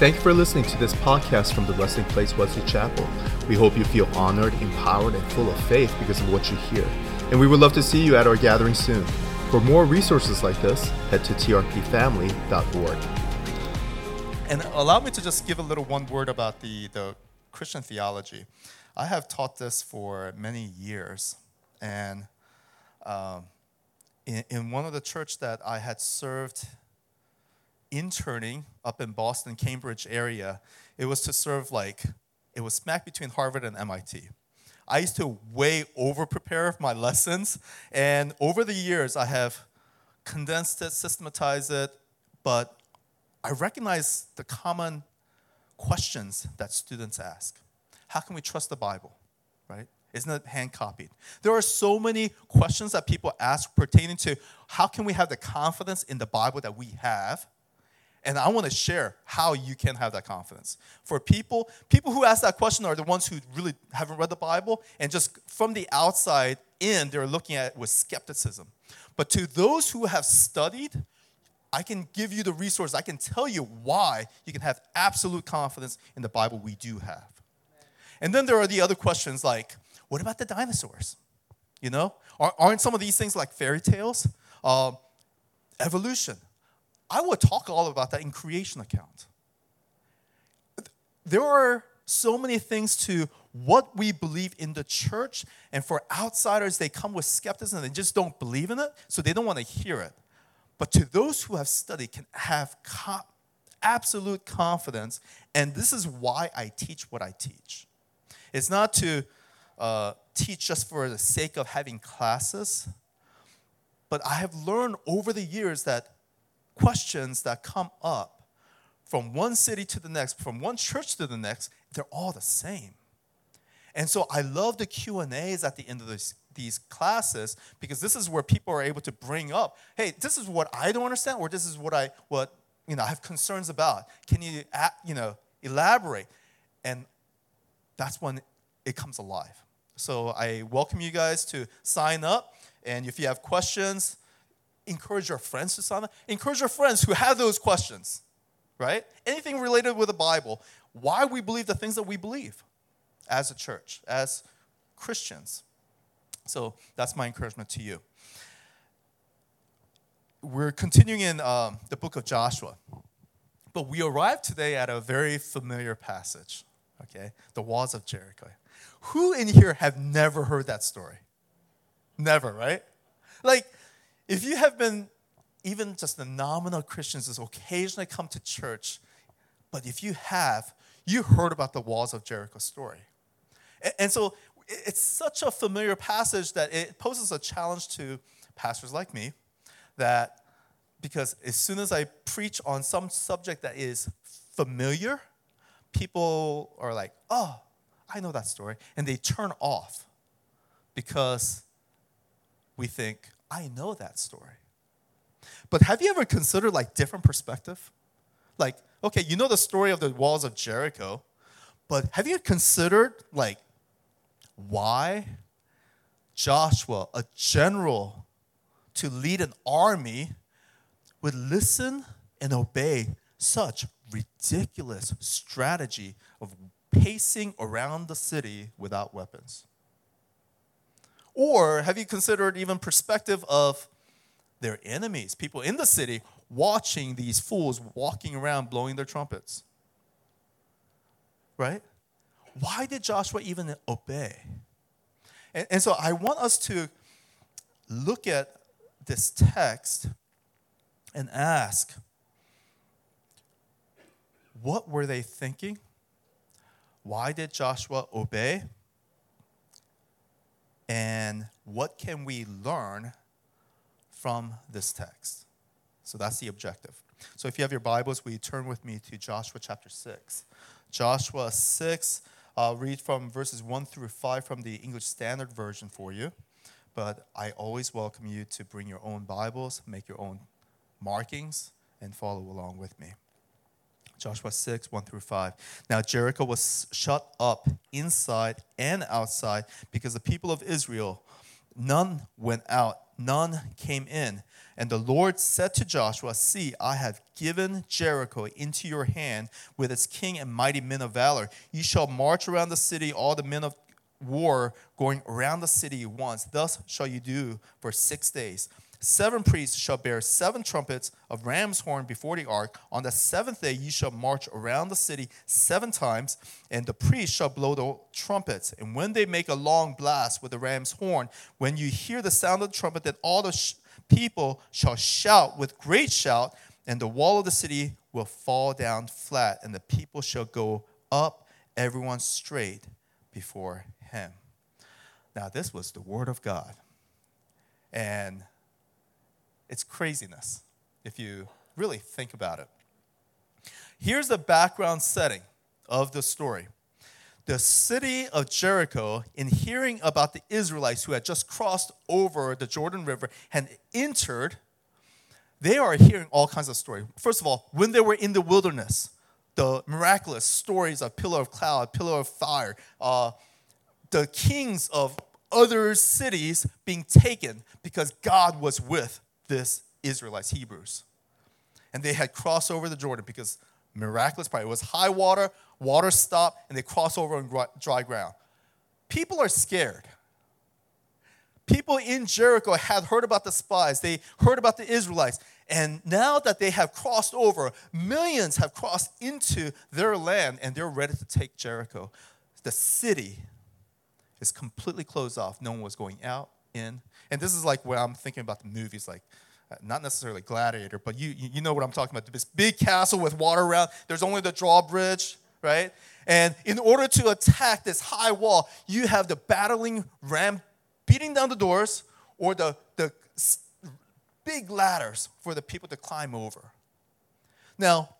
Thank you for listening to this podcast from the Resting Place Wesley Chapel. We hope you feel honored, empowered, and full of faith because of what you hear. And we would love to see you at our gathering soon. For more resources like this, head to trpfamily.org. And allow me to just give a little one word about the, the Christian theology. I have taught this for many years. And um, in, in one of the church that I had served interning up in Boston, Cambridge area, it was to serve like, it was smack between Harvard and MIT. I used to way over prepare my lessons, and over the years, I have condensed it, systematized it, but I recognize the common questions that students ask. How can we trust the Bible? Right? Isn't it hand copied? There are so many questions that people ask pertaining to how can we have the confidence in the Bible that we have? And I want to share how you can have that confidence. For people, people who ask that question are the ones who really haven't read the Bible and just from the outside in, they're looking at it with skepticism. But to those who have studied, I can give you the resource. I can tell you why you can have absolute confidence in the Bible we do have. And then there are the other questions like, what about the dinosaurs? You know, aren't some of these things like fairy tales? Uh, evolution. I will talk all about that in creation account. There are so many things to what we believe in the church, and for outsiders, they come with skepticism and they just don't believe in it, so they don't want to hear it. But to those who have studied, can have co- absolute confidence, and this is why I teach what I teach. It's not to uh, teach just for the sake of having classes, but I have learned over the years that questions that come up from one city to the next, from one church to the next, they're all the same. And so I love the Q&As at the end of this, these classes because this is where people are able to bring up, hey, this is what I don't understand or this is what I what you know I have concerns about. Can you you know elaborate? And that's when it comes alive. So I welcome you guys to sign up and if you have questions, encourage your friends to sign up. Encourage your friends who have those questions, right? Anything related with the Bible, why we believe the things that we believe as a church, as Christians. So that's my encouragement to you. We're continuing in um, the book of Joshua, but we arrived today at a very familiar passage, okay? The walls of Jericho. Who in here have never heard that story? Never, right? Like, if you have been even just the nominal Christians who occasionally come to church, but if you have, you heard about the walls of Jericho story. And so it's such a familiar passage that it poses a challenge to pastors like me that because as soon as I preach on some subject that is familiar, people are like, oh, I know that story. And they turn off because we think, I know that story. But have you ever considered like different perspective? Like, okay, you know the story of the walls of Jericho, but have you considered like why Joshua, a general to lead an army, would listen and obey such ridiculous strategy of pacing around the city without weapons? Or have you considered even perspective of their enemies, people in the city watching these fools walking around blowing their trumpets? Right? Why did Joshua even obey? And, and so I want us to look at this text and ask what were they thinking? Why did Joshua obey? And what can we learn from this text? So that's the objective. So if you have your Bibles, will you turn with me to Joshua chapter 6? Joshua 6, I'll read from verses 1 through 5 from the English Standard Version for you. But I always welcome you to bring your own Bibles, make your own markings, and follow along with me. Joshua 6, 1 through 5. Now Jericho was shut up inside and outside because the people of Israel, none went out none came in. And the Lord said to Joshua, See, I have given Jericho into your hand with its king and mighty men of valor. You shall march around the city, all the men of war going around the city once. Thus shall you do for six days. Seven priests shall bear seven trumpets of ram's horn before the ark. On the seventh day you shall march around the city seven times, and the priests shall blow the trumpets. And when they make a long blast with the ram's horn, when you hear the sound of the trumpet, then all the sh- people shall shout with great shout, and the wall of the city will fall down flat, and the people shall go up, everyone straight before him. Now, this was the word of God. And it's craziness if you really think about it. Here's the background setting of the story. The city of Jericho, in hearing about the Israelites who had just crossed over the Jordan River and entered, they are hearing all kinds of stories. First of all, when they were in the wilderness, the miraculous stories of pillar of cloud, pillar of fire, uh, the kings of other cities being taken because God was with this Israelites, Hebrews. And they had crossed over the Jordan because miraculous part. It was high water, water stopped, and they crossed over on dry ground. People are scared. People in Jericho had heard about the spies, they heard about the Israelites, and now that they have crossed over, millions have crossed into their land and they're ready to take Jericho. The city is completely closed off. No one was going out, in. And this is like where I'm thinking about the movies, like uh, not necessarily Gladiator, but you, you know what I'm talking about. This big castle with water around. There's only the drawbridge, right? And in order to attack this high wall, you have the battling ram beating down the doors or the, the big ladders for the people to climb over. Now,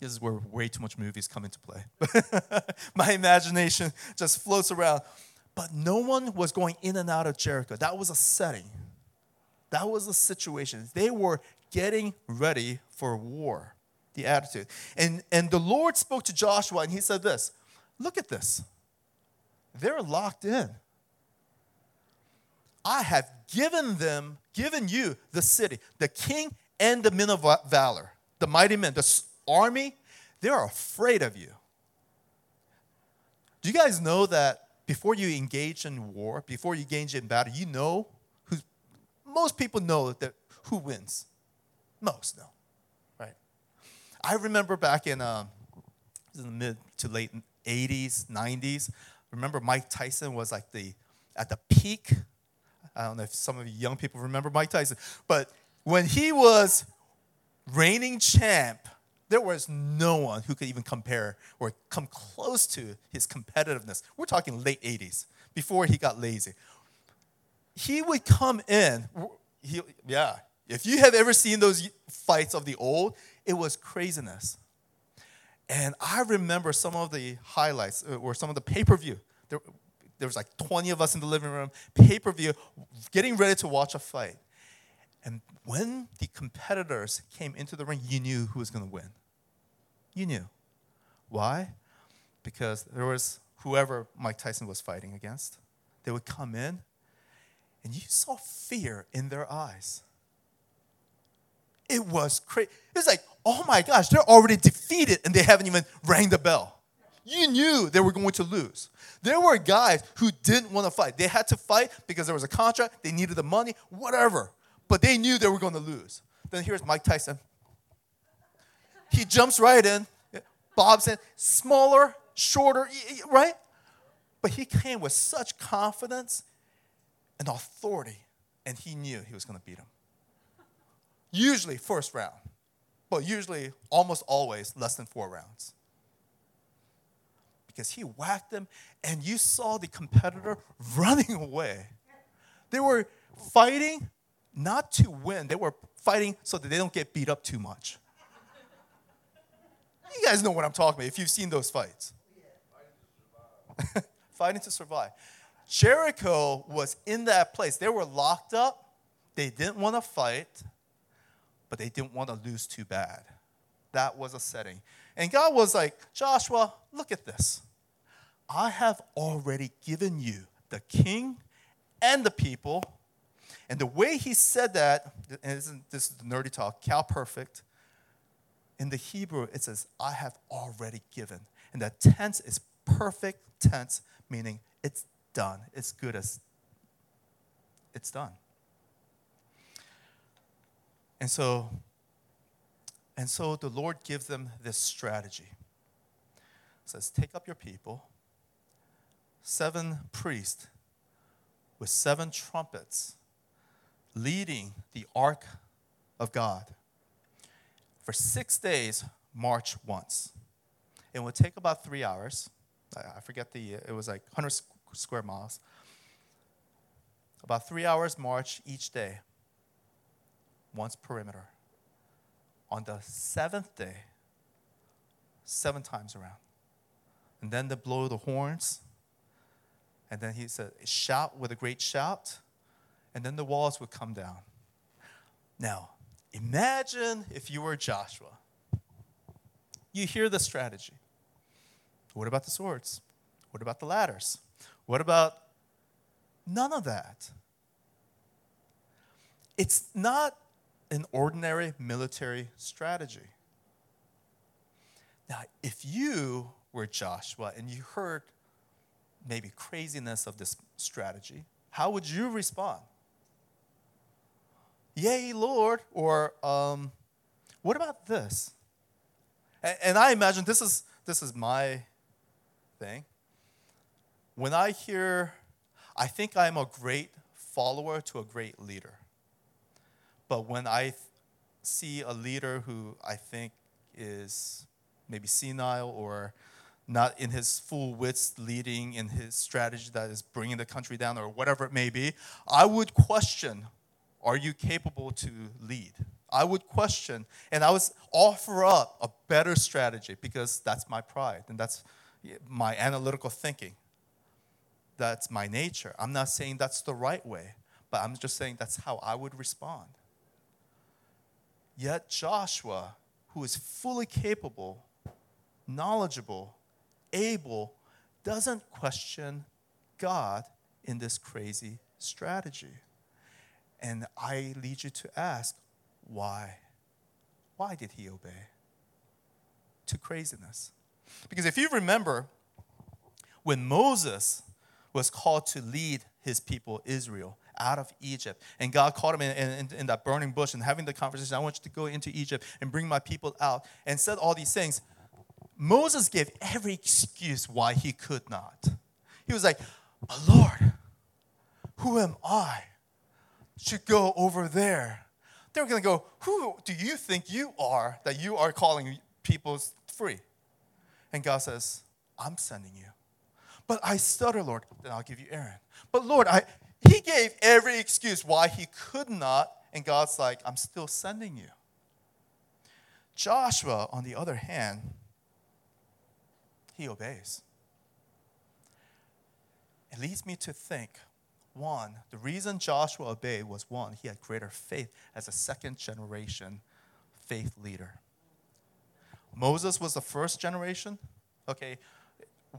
this is where way too much movies come into play. My imagination just floats around. But no one was going in and out of Jericho. That was a setting, that was a situation. They were getting ready for war, the attitude. And, and the Lord spoke to Joshua and he said this Look at this. They're locked in. I have given them, given you the city, the king and the men of valor, the mighty men, the army. They're afraid of you. Do you guys know that before you engage in war, before you engage in battle, you know who, most people know that who wins. Most know, right? I remember back in, um, in the mid to late 80s, 90s, remember Mike Tyson was like the, at the peak. I don't know if some of you young people remember Mike Tyson, but when he was reigning champ, there was no one who could even compare or come close to his competitiveness. We're talking late 80s, before he got lazy. He would come in, he, yeah, if you have ever seen those fights of the old, it was craziness. And I remember some of the highlights uh, or some of the pay per view. There, there was like 20 of us in the living room, pay per view, getting ready to watch a fight. And when the competitors came into the ring, you knew who was going to win. You knew. Why? Because there was whoever Mike Tyson was fighting against. They would come in, and you saw fear in their eyes. It was crazy. It was like, oh my gosh, they're already defeated and they haven't even rang the bell. You knew they were going to lose. There were guys who didn't want to fight. They had to fight because there was a contract, they needed the money, whatever. But they knew they were going to lose. Then here's Mike Tyson. He jumps right in. Bob's in, smaller, shorter, right? But he came with such confidence and authority, and he knew he was going to beat him. Usually, first round, but usually, almost always, less than four rounds. Because he whacked him, and you saw the competitor running away. They were fighting not to win, they were fighting so that they don't get beat up too much. You guys know what I'm talking about if you've seen those fights. Fighting to survive. Jericho was in that place. They were locked up. They didn't want to fight, but they didn't want to lose too bad. That was a setting. And God was like, Joshua, look at this. I have already given you the king and the people. And the way he said that, and this is, the nerdy talk, Qal perfect. In the Hebrew, it says, I have already given. And that tense is perfect tense, meaning it's done. It's good as it's done. And so, and so the Lord gives them this strategy. It says, take up your people, seven priests with seven trumpets leading the ark of God. For six days, march once. It would take about three hours. I forget the, it was like 100 square miles. About three hours march each day, once perimeter. On the seventh day, seven times around. And then they blow the horns. And then he said, shout with a great shout. And then the walls would come down. Now, imagine if you were Joshua. You hear the strategy. What about the swords? What about the ladders? What about none of that? It's not an ordinary military strategy. Now, if you were Joshua and you heard maybe craziness of this strategy, how would you respond? Yay, Lord, or um, what about this? And, and I imagine this is this is my thing. When I hear, I think I'm a great follower to a great leader. But when I th- see a leader who I think is maybe senile or not in his full wits leading in his strategy that is bringing the country down or whatever it may be, I would question are you capable to lead? I would question and I would offer up a better strategy because that's my pride and that's my analytical thinking. That's my nature. I'm not saying that's the right way, but I'm just saying that's how I would respond. Yet Joshua, who is fully capable, knowledgeable, able, doesn't question God in this crazy strategy. And I lead you to ask, why? Why did he obey? To craziness. Because if you remember, when Moses was called to lead his people, Israel, out of Egypt, and God called him in, in, in, that burning bush and having the conversation, I want you to go into Egypt and bring my people out, and said all these things, Moses gave every excuse why he could not. He was like, But Lord, who am I to go over there? They're going to go, Who do you think you are that you are calling people free? And God says, I'm sending you. But I stutter, Lord, then I'll give you Aaron. But Lord, I, he gave every excuse why he could not, and God's like, I'm still sending you. Joshua, on the other hand, he obeys. It leads me to think one, the reason Joshua obeyed was one, he had greater faith as a second generation faith leader. Moses was the first generation. Okay,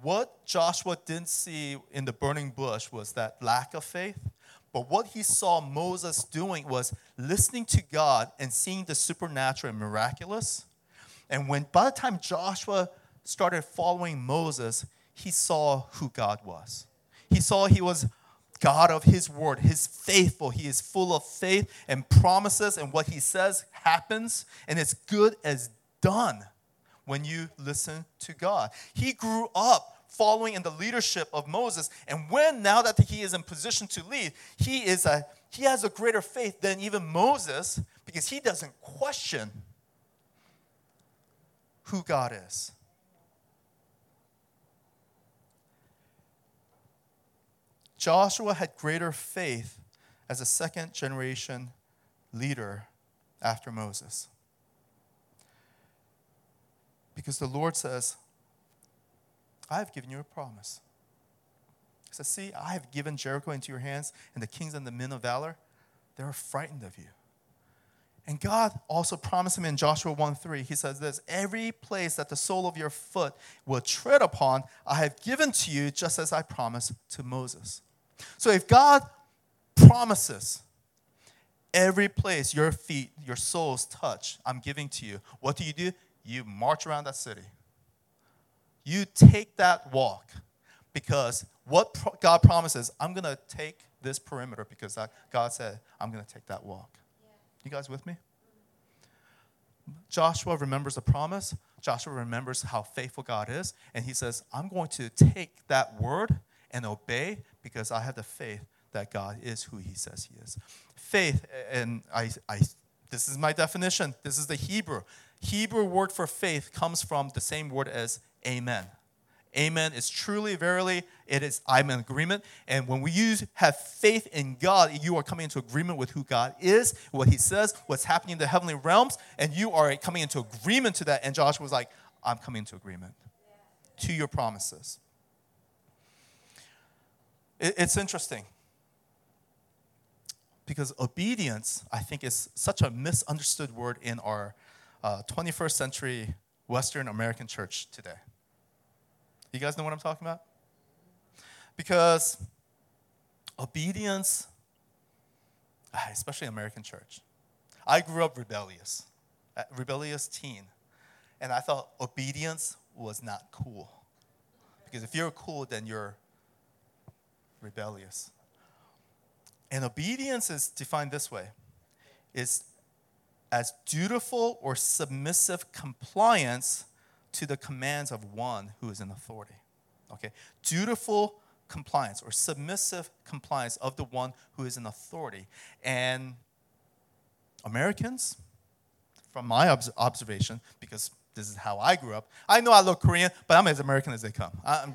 what Joshua didn't see in the burning bush was that lack of faith. But what he saw Moses doing was listening to God and seeing the supernatural and miraculous. And when by the time Joshua started following Moses, he saw who God was. He saw he was God of his word. He's faithful. He is full of faith and promises, and what he says happens, and it's good as done when you listen to God. He grew up following in the leadership of Moses, and when now that he is in position to lead, he is a he has a greater faith than even Moses because he doesn't question who God is. Joshua had greater faith as a second generation leader after Moses. Because the Lord says, I have given you a promise. He says, See, I have given Jericho into your hands, and the kings and the men of valor, they are frightened of you. And God also promised him in Joshua 1 3, he says this Every place that the sole of your foot will tread upon, I have given to you, just as I promised to Moses. So if God promises Every place your feet, your soles touch, I'm giving to you. What do you do? You march around that city. You take that walk because what pro- God promises, I'm going to take this perimeter because God said, I'm going to take that walk. Yeah. You guys with me? Joshua remembers the promise. Joshua remembers how faithful God is. And he says, I'm going to take that word and obey because I have the faith that God is who he says he is. Faith, and I, I, this is my definition, this is the Hebrew. Hebrew word for faith comes from the same word as amen. Amen is truly, verily, it is, I'm in agreement. And when we use have faith in God, you are coming into agreement with who God is, what He says, what's happening in the heavenly realms, and you are coming into agreement to that. And Joshua was like, I'm coming into agreement to your promises. It, it's interesting because obedience, I think, is such a misunderstood word in our uh, 21st century Western American church today. You guys know what I'm talking about? Because obedience, ah, especially American church, I grew up rebellious, rebellious teen, and I thought obedience was not cool. Because if you're cool, then you're rebellious. And obedience is defined this way is as dutiful or submissive compliance to the commands of one who is in authority. Okay? Dutiful compliance or submissive compliance of the one who is in authority. And Americans, from my observation, because this is how I grew up, I know I look Korean, but I'm as American as they come. I'm,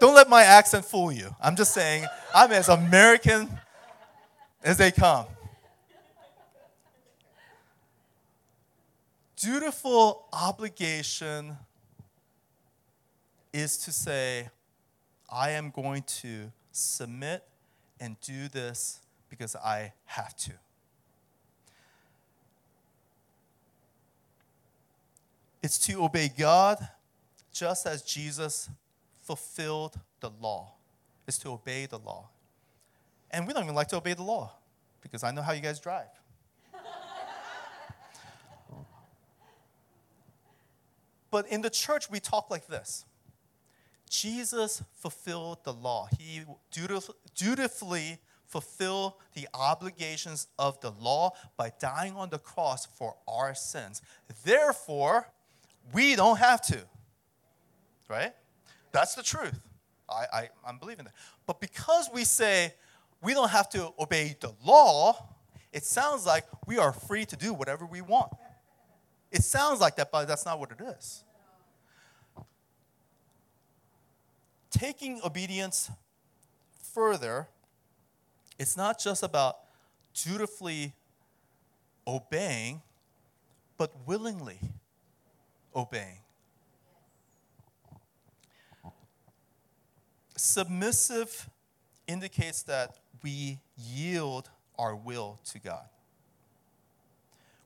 don't let my accent fool you. I'm just saying, I'm as American as they come. dutiful obligation is to say, I am going to submit and do this because I have to. It's to obey God just as Jesus fulfilled the law. is to obey the law. And we don't even like to obey the law because I know how you guys drive. But in the church, we talk like this Jesus fulfilled the law, He dutifully fulfilled the obligations of the law by dying on the cross for our sins. Therefore, we don't have to. Right? That's the truth. I, I, I'm believing that. But because we say we don't have to obey the law, it sounds like we are free to do whatever we want. It sounds like that, but that's not what it is. Taking obedience further, it's not just about dutifully obeying, but willingly obeying. Submissive indicates that we yield our will to God.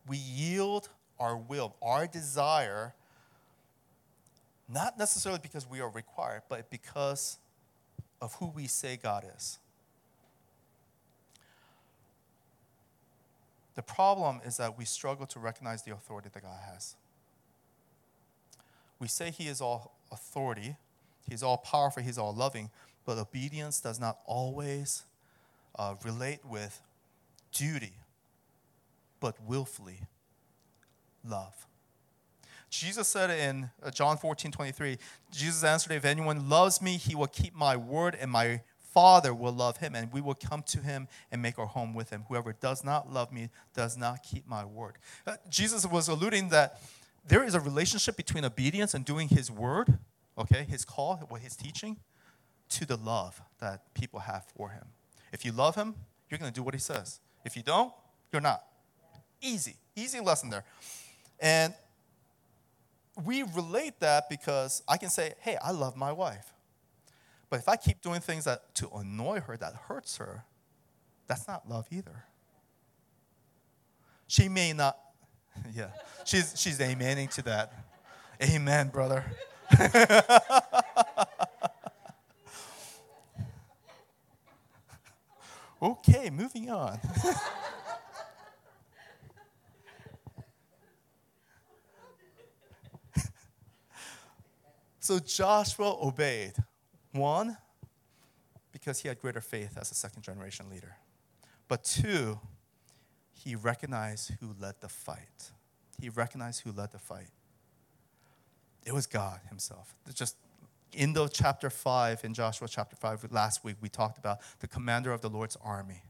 We yield our will, our desire, not necessarily because we are required, but because of who we say God is. The problem is that we struggle to recognize the authority that God has. We say He is all authority, He's all powerful, He's all loving, but obedience does not always uh, relate with duty, but willfully love. Jesus said in uh, John 14, 23, Jesus answered, If anyone loves me, he will keep my word, and my Father will love him, and we will come to him and make our home with him. Whoever does not love me does not keep my word. Uh, Jesus was alluding that there is a relationship between obedience and doing his word, okay, his call, what he's teaching, to the love that people have for him. If you love him, you're going to do what he says. If you don't, you're not. Easy, easy lesson there. And we relate that because I can say, hey, I love my wife. But if I keep doing things that to annoy her, that hurts her, that's not love either. She may not, yeah, she's, she's amening to that. Amen, brother. okay, moving on. so Joshua obeyed. One, because he had greater faith as a second generation leader. But two, he recognized who led the fight. He recognized who led the fight. It was God Himself. Just in the chapter 5, in Joshua chapter 5, last week, we talked about the commander of the Lord's army,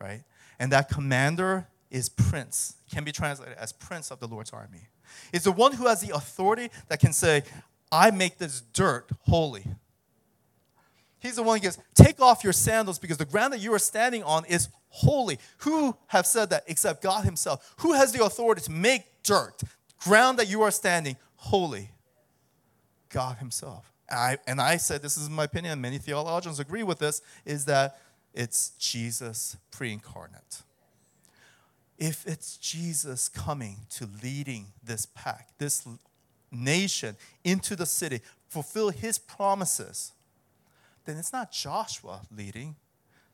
right? And that commander is prince, can be translated as prince of the Lord's army. It's the one who has the authority that can say, I make this dirt holy. He's the one who goes, Take off your sandals because the ground that you are standing on is holy. Who have said that except God Himself? Who has the authority to make dirt, ground that you are standing, holy? God Himself. I, and I said, this is my opinion, and many theologians agree with this, is that it's Jesus pre incarnate. If it's Jesus coming to leading this pack, this nation into the city, fulfill his promises, then it's not Joshua leading.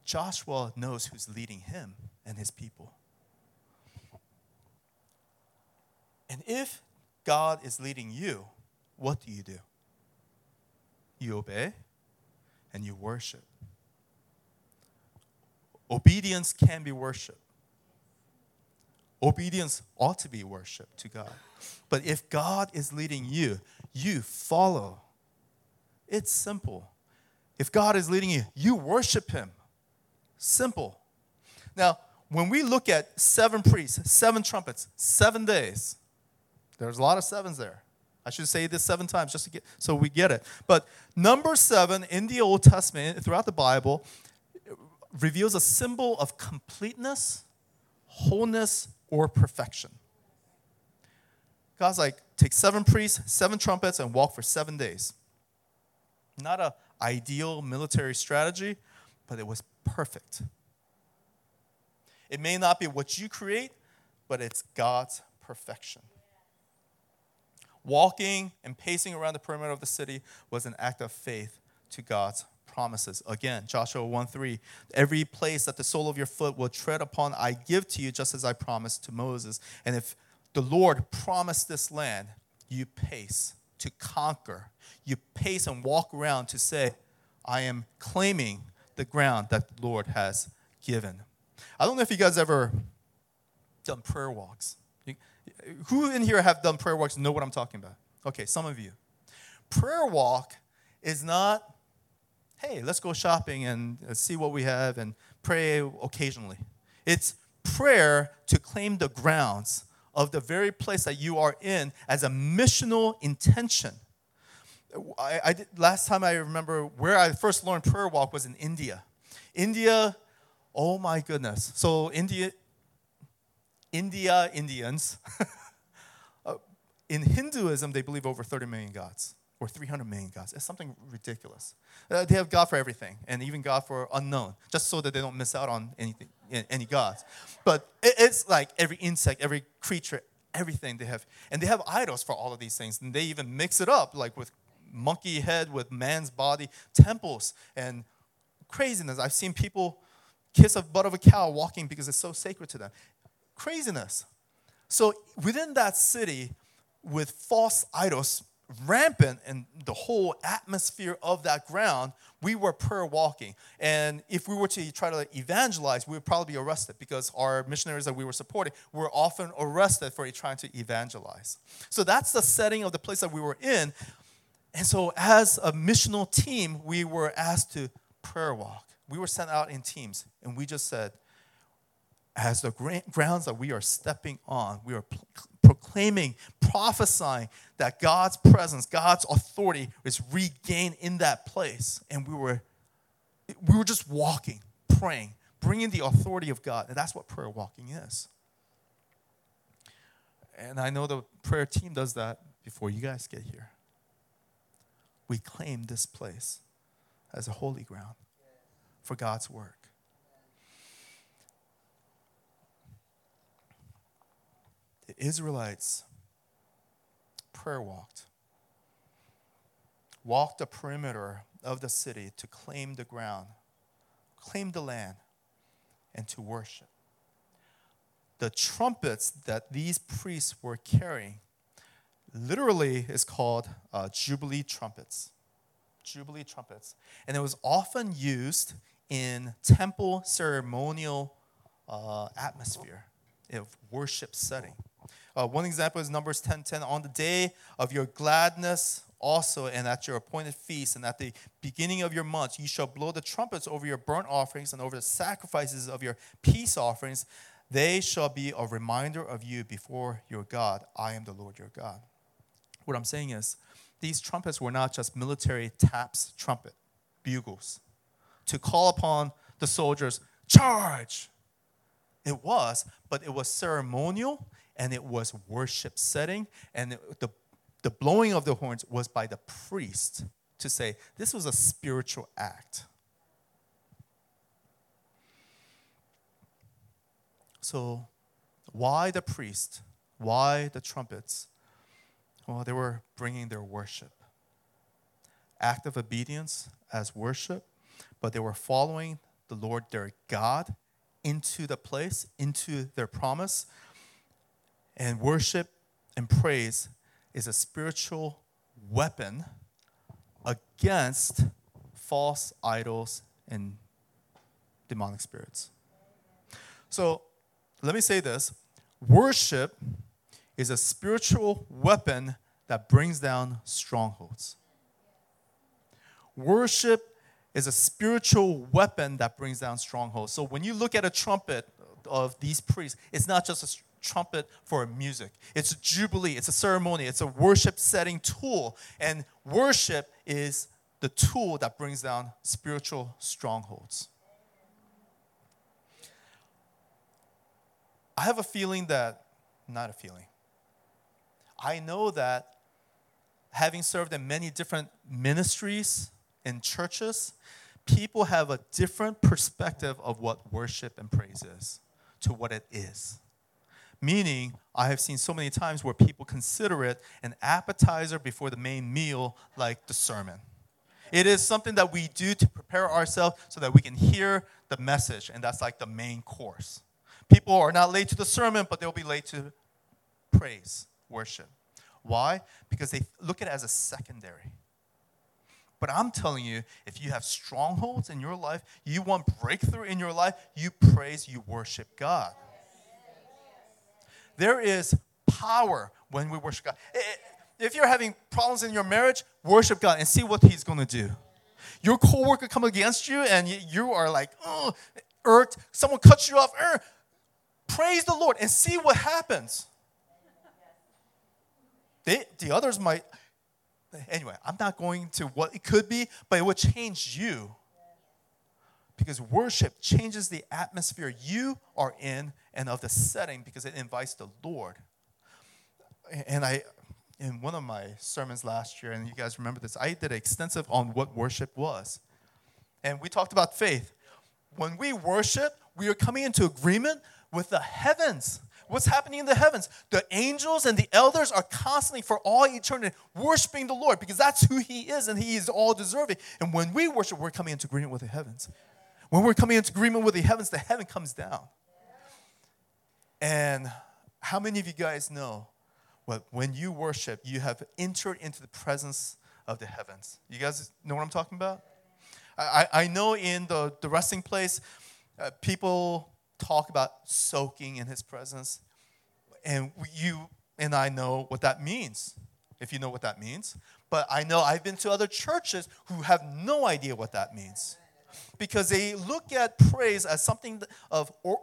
Joshua knows who's leading him and his people. And if God is leading you, what do you do? You obey and you worship. Obedience can be worship. Obedience ought to be worship to God. But if God is leading you, you follow. It's simple. If God is leading you, you worship Him. Simple. Now, when we look at seven priests, seven trumpets, seven days, there's a lot of sevens there. I should say this seven times just to get so we get it. But number seven in the Old Testament, throughout the Bible, reveals a symbol of completeness, wholeness, or perfection. God's like, take seven priests, seven trumpets, and walk for seven days. Not a ideal military strategy, but it was perfect. It may not be what you create, but it's God's perfection. Walking and pacing around the perimeter of the city was an act of faith to God's promises. Again, Joshua 1 3. Every place that the sole of your foot will tread upon, I give to you, just as I promised to Moses. And if the Lord promised this land, you pace to conquer. You pace and walk around to say, I am claiming the ground that the Lord has given. I don't know if you guys ever done prayer walks. Who in here have done prayer walks know what I'm talking about? Okay, some of you. Prayer walk is not, hey, let's go shopping and uh, see what we have and pray occasionally. It's prayer to claim the grounds of the very place that you are in as a missional intention. I, I did, last time I remember where I first learned prayer walk was in India. India, oh my goodness. So India, India Indians, uh, in Hinduism, they believe over 30 million gods or 300 million gods. It's something ridiculous. Uh, they have God for everything, and even God for unknown, just so that they don't miss out on anything, any gods. But it, it's like every insect, every creature, everything they have, and they have idols for all of these things, and they even mix it up, like with monkey head with man's body, temples, and craziness. I've seen people kiss a butt of a cow walking because it's so sacred to them. Craziness. So within that city, with false idols rampant in the whole atmosphere of that ground, we were prayer walking. And if we were to try to evangelize, we would probably be arrested because our missionaries that we were supporting were often arrested for trying to evangelize. So that's the setting of the place that we were in. And so, as a missional team, we were asked to prayer walk. We were sent out in teams, and we just said, as the grounds that we are stepping on, we are proclaiming, prophesying that God's presence, God's authority is regained in that place. And we were, we were just walking, praying, bringing the authority of God. And that's what prayer walking is. And I know the prayer team does that before you guys get here we claim this place as a holy ground for God's work. The Israelites prayer walked, walked the perimeter of the city to claim the ground, claim the land, and to worship. The trumpets that these priests were carrying literally is called uh, Jubilee trumpets. Jubilee trumpets. And it was often used in temple ceremonial uh, atmosphere, of worship setting. Uh, one example is Numbers 10:10. On the day of your gladness, also, and at your appointed feast, and at the beginning of your month, you shall blow the trumpets over your burnt offerings and over the sacrifices of your peace offerings. They shall be a reminder of you before your God. I am the Lord your God. What I'm saying is, these trumpets were not just military taps, trumpet, bugles, to call upon the soldiers, charge. It was, but it was ceremonial and it was worship setting, and the, the blowing of the horns was by the priest to say this was a spiritual act. So, why the priest? Why the trumpets? Well, they were bringing their worship. Act of obedience as worship, but they were following the Lord their God into the place, into their promise. And worship and praise is a spiritual weapon against false idols and demonic spirits. So, let me say this worship is a spiritual weapon that brings down strongholds. Worship is a spiritual weapon that brings down strongholds. So when you look at a trumpet of these priests, it's not just a trumpet for music. It's a jubilee, it's a ceremony, it's a worship setting tool. And worship is the tool that brings down spiritual strongholds. I have a feeling that, not a feeling, I know that having served in many different ministries and churches, people have a different perspective of what worship and praise is to what it is. Meaning, I have seen so many times where people consider it an appetizer before the main meal, like the sermon. It is something that we do to prepare ourselves so that we can hear the message, and that's like the main course. People are not late to the sermon, but they'll be late to praise, worship. Why? Because they look at it as a secondary. But I'm telling you, if you have strongholds in your life, you want breakthrough in your life, you praise, you worship God. There is power when we worship God. If you're having problems in your marriage, worship God and see what He's going to do. Your coworker come against you and you are like, oh, irked. Someone cuts you off. Er, praise the Lord and see what happens. They, the others might, anyway, I'm not going to what it could be, but it would change you. Because worship changes the atmosphere you are in and of the setting because it invites the Lord. And I, in one of my sermons last year, and you guys remember this, I did an extensive on what worship was. And we talked about faith. When we worship, we are coming into agreement with the heavens. What's happening in the heavens? The angels and the elders are constantly, for all eternity, worshiping the Lord because that's who He is and He is all deserving. And when we worship, we're coming into agreement with the heavens. When we're coming into agreement with the heavens, the heaven comes down. And how many of you guys know what when you worship, you have entered into the presence of the heavens? You guys know what I'm talking about? I, I know in the, the resting place, uh, people talk about soaking in his presence. And you and I know what that means, if you know what that means. But I know I've been to other churches who have no idea what that means. Because they look at praise as something of or,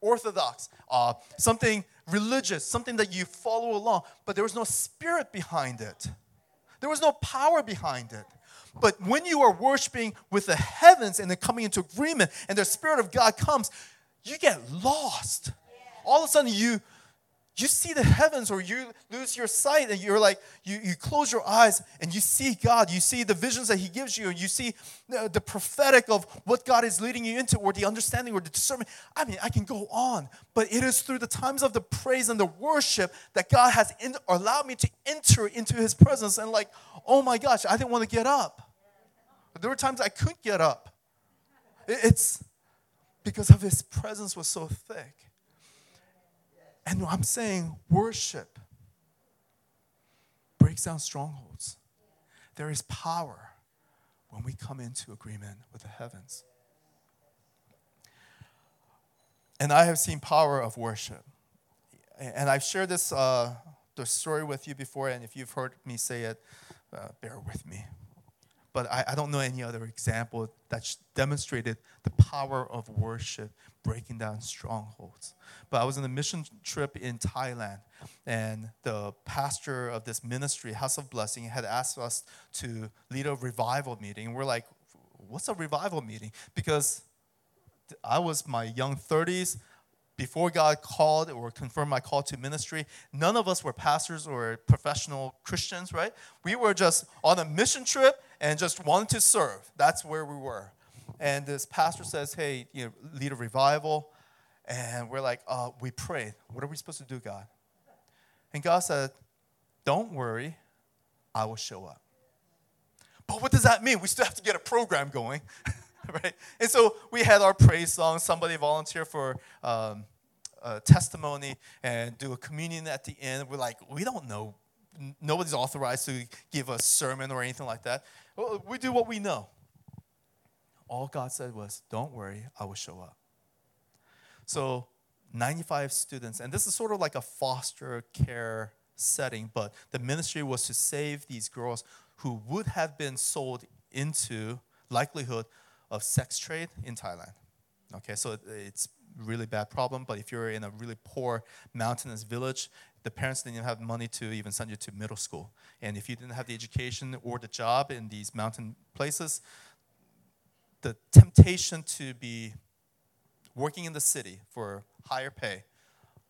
orthodox, uh, something religious, something that you follow along, but there was no spirit behind it. There was no power behind it. But when you are worshiping with the heavens and then coming into agreement and the Spirit of God comes, you get lost. All of a sudden, you you see the heavens or you lose your sight and you're like you, you close your eyes and you see god. You see the visions that he gives you. And you see the, the prophetic of what god is leading you into or the understanding or the discernment. I mean i can go on but it is through the times of the praise and the worship that god has in, allowed me to enter into his presence and like oh my gosh i didn't want to get up. But there were times i couldn't get up. It's because of his presence was so thick and I'm saying worship breaks down strongholds. There is power when we come into agreement with the heavens. And I have seen power of worship. And I've shared this uh, the story with you before, and if you've heard me say it, uh, bear with me. But I, I don't know any other example that demonstrated the power of worship breaking down strongholds. But I was on a mission trip in Thailand, and the pastor of this ministry, House of Blessing, had asked us to lead a revival meeting. And we're like, what's a revival meeting? Because I was my young 30s before God called or confirmed my call to ministry, none of us were pastors or professional Christians, right? We were just on a mission trip and just wanted to serve. That's where we were. And this pastor says, Hey, you know, lead a revival. And we're like, uh, We prayed. What are we supposed to do, God? And God said, Don't worry, I will show up. But what does that mean? We still have to get a program going. right? And so we had our praise song. Somebody volunteer for um, testimony and do a communion at the end. We're like, we don't know. Nobody's authorized to give a sermon or anything like that. Well, uh, we do what we know. All God said was, don't worry, I will show up. So 95 students, and this is sort of like a foster care setting, but the ministry was to save these girls who would have been sold into likelihood of sex trade in Thailand. Okay, so it's really bad problem, but if you're in a really poor mountainous village, the parents didn't have money to even send you to middle school. And if you didn't have the education or the job in these mountain places, the temptation to be working in the city for higher pay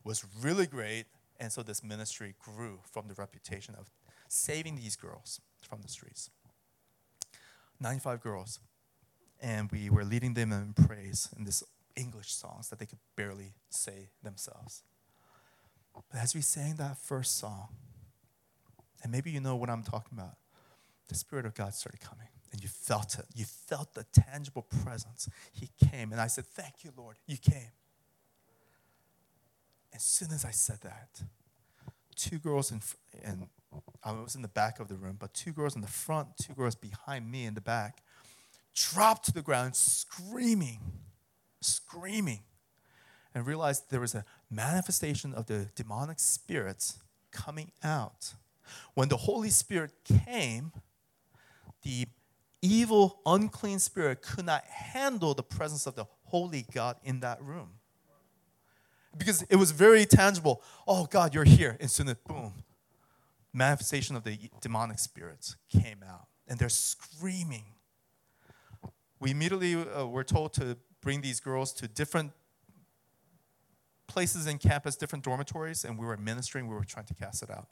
was really great. And so this ministry grew from the reputation of saving these girls from the streets. 95 girls and we were leading them in praise in this English songs that they could barely say themselves. But as we sang that first song, and maybe you know what I'm talking about, the Spirit of God started coming, and you felt it. You felt the tangible presence. He came, and I said, Thank you, Lord, you came. As soon as I said that, two girls in, and I was in the back of the room, but two girls in the front, two girls behind me in the back, dropped to the ground screaming, screaming, and realized there was a manifestation of the demonic spirits coming out. When the Holy Spirit came, the evil, unclean spirit could not handle the presence of the holy God in that room. Because it was very tangible. Oh, God, you're here. And soon, boom, manifestation of the demonic spirits came out. And they're screaming we immediately uh, were told to bring these girls to different places in campus, different dormitories, and we were ministering, we were trying to cast it out.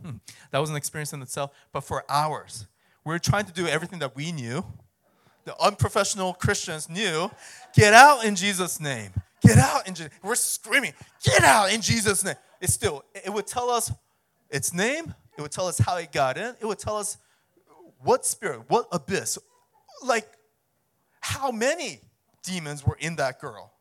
Hmm. That was an experience in itself, but for hours, we were trying to do everything that we knew, the unprofessional Christians knew get out in Jesus' name. Get out in Jesus. We're screaming, get out in Jesus' name. It still, it would tell us its name, it would tell us how it got in, it would tell us what spirit, what abyss. Like how many demons were in that girl.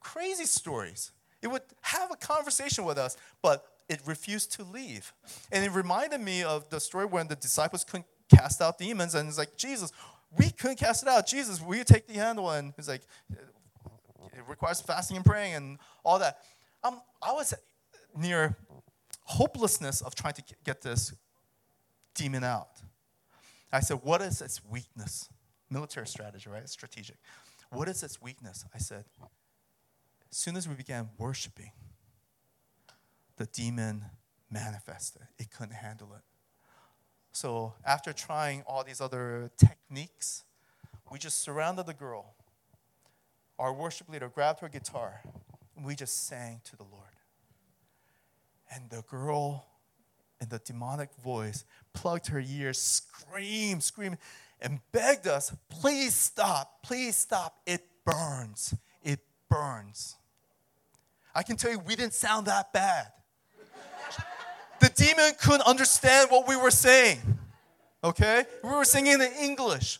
Crazy stories. It would have a conversation with us, but it refused to leave. And it reminded me of the story when the disciples couldn't cast out demons, and it's like, Jesus, we couldn't cast it out. Jesus, will you take the handle? And he's like, it requires fasting and praying and all that. Um, I was near hopelessness of trying to get this demon out. I said, What is its weakness? military strategy, right? Strategic. What is its weakness? I said, as soon as we began worshiping, the demon manifested. It couldn't handle it. So after trying all these other techniques, we just surrounded the girl. Our worship leader grabbed her guitar, and we just sang to the Lord. And the girl, in the demonic voice, plugged her ears, screamed, screamed and begged us, please stop, please stop. It burns. It burns. I can tell you, we didn't sound that bad. the demon couldn't understand what we were saying. Okay? We were singing in English.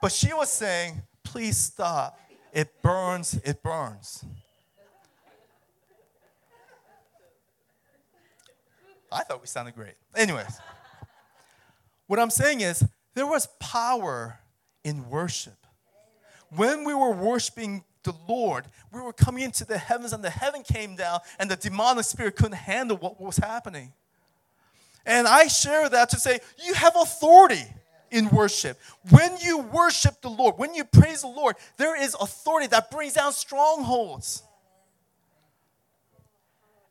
But she was saying, please stop. It burns, it burns. I thought we sounded great. Anyways, what I'm saying is there was power in worship. When we were worshiping the Lord, we were coming into the heavens and the heaven came down and the demonic spirit couldn't handle what was happening. And I share that to say you have authority in worship. When you worship the Lord, when you praise the Lord, there is authority that brings down strongholds.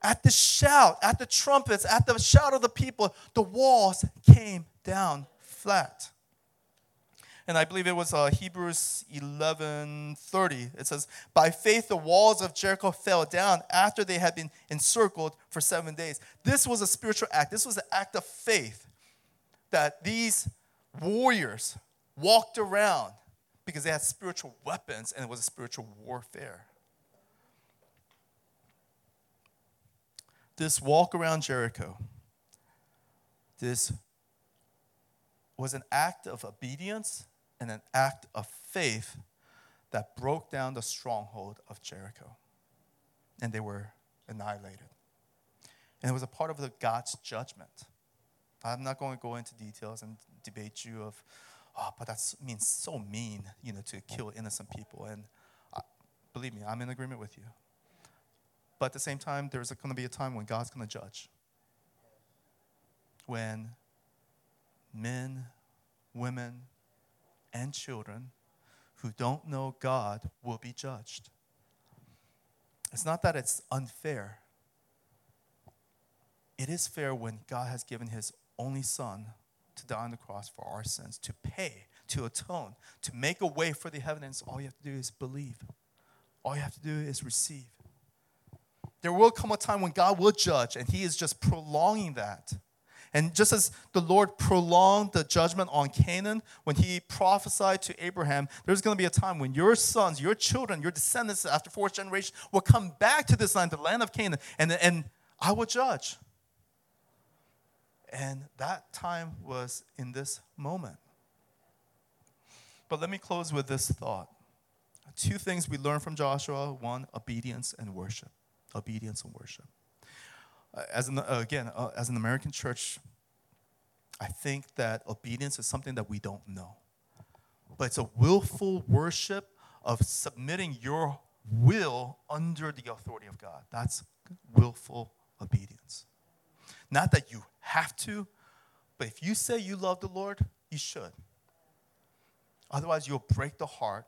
At the shout, at the trumpets, at the shout of the people, the walls came down flat. And I believe it was uh, Hebrews 11:30. It says, "By faith the walls of Jericho fell down after they had been encircled for 7 days." This was a spiritual act. This was an act of faith that these warriors walked around because they had spiritual weapons and it was a spiritual warfare. This walk around Jericho, this was an act of obedience and an act of faith that broke down the stronghold of Jericho. And they were annihilated. And it was a part of the God's judgment. I'm not going to go into details and debate you of, oh, but that means so mean, you know, to kill innocent people. And uh, believe me, I'm in agreement with you. But at the same time, there's going to be a time when God's going to judge. When men, women, and children who don't know God will be judged. It's not that it's unfair. It is fair when God has given his only Son to die on the cross for our sins, to pay, to atone, to make a way for the heavens. All you have to do is believe. All you have to do is receive. There will come a time when God will judge, and He is just prolonging that. And just as the Lord prolonged the judgment on Canaan when he prophesied to Abraham, there's going to be a time when your sons, your children, your descendants after fourth generation will come back to this land, the land of Canaan, and, and I will judge. And that time was in this moment. But let me close with this thought. Two things we learn from Joshua one, obedience and worship. Obedience and worship. As an, again, uh, as an American church, I think that obedience is something that we don't know. But it's a willful worship of submitting your will under the authority of God. That's willful obedience. Not that you have to, but if you say you love the Lord, you should. Otherwise, you'll break the heart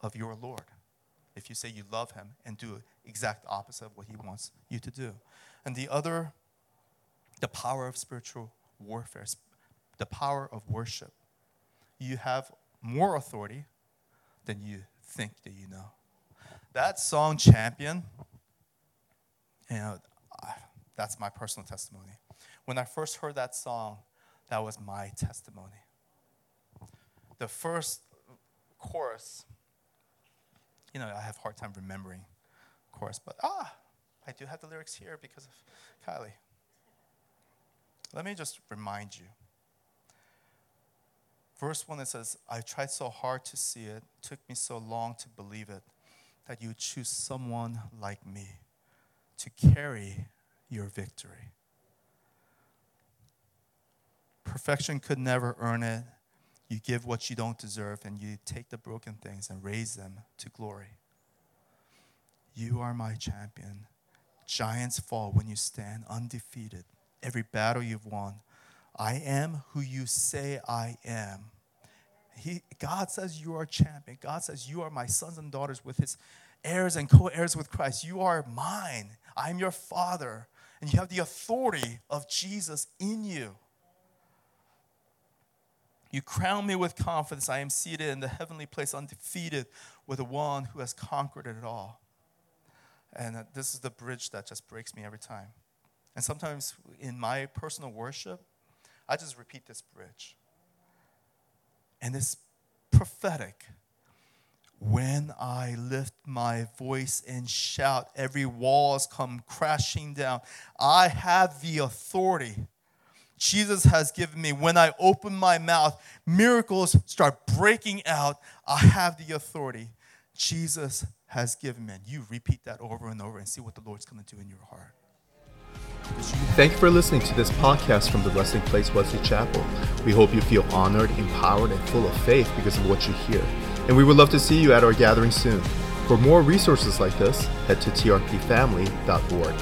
of your Lord if you say you love him and do exact opposite of what he wants you to do. And the other, the power of spiritual warfare, the power of worship. You have more authority than you think that you know. That song, Champion, you know, that's my personal testimony. When I first heard that song, that was my testimony. The first chorus, you know, I have a hard time remembering chorus, but ah, I do have the lyrics here because of Kylie. Let me just remind you. Verse 1 it says, I tried so hard to see it, took me so long to believe it, that you choose someone like me to carry your victory. Perfection could never earn it. You give what you don't deserve, and you take the broken things and raise them to glory. You are my champion. Giants fall when you stand undefeated. Every battle you've won. I am who you say I am. He, God says you are a champion. God says you are my sons and daughters with his heirs and co heirs with Christ. You are mine. I'm your father. And you have the authority of Jesus in you. You crown me with confidence. I am seated in the heavenly place, undefeated, with the one who has conquered it all. And uh, this is the bridge that just breaks me every time. And sometimes in my personal worship, I just repeat this bridge. And it's prophetic. When I lift my voice and shout, every walls come crashing down. I have the authority Jesus has given me. When I open my mouth, miracles start breaking out. I have the authority Jesus has given me. And you repeat that over and over and see what the Lord's going to do in your heart. Thank you for listening to this podcast from the Resting Place Wesley Chapel. We hope you feel honored, empowered, and full of faith because of what you hear. And we would love to see you at our gathering soon. For more resources like this, head to trpfamily.org.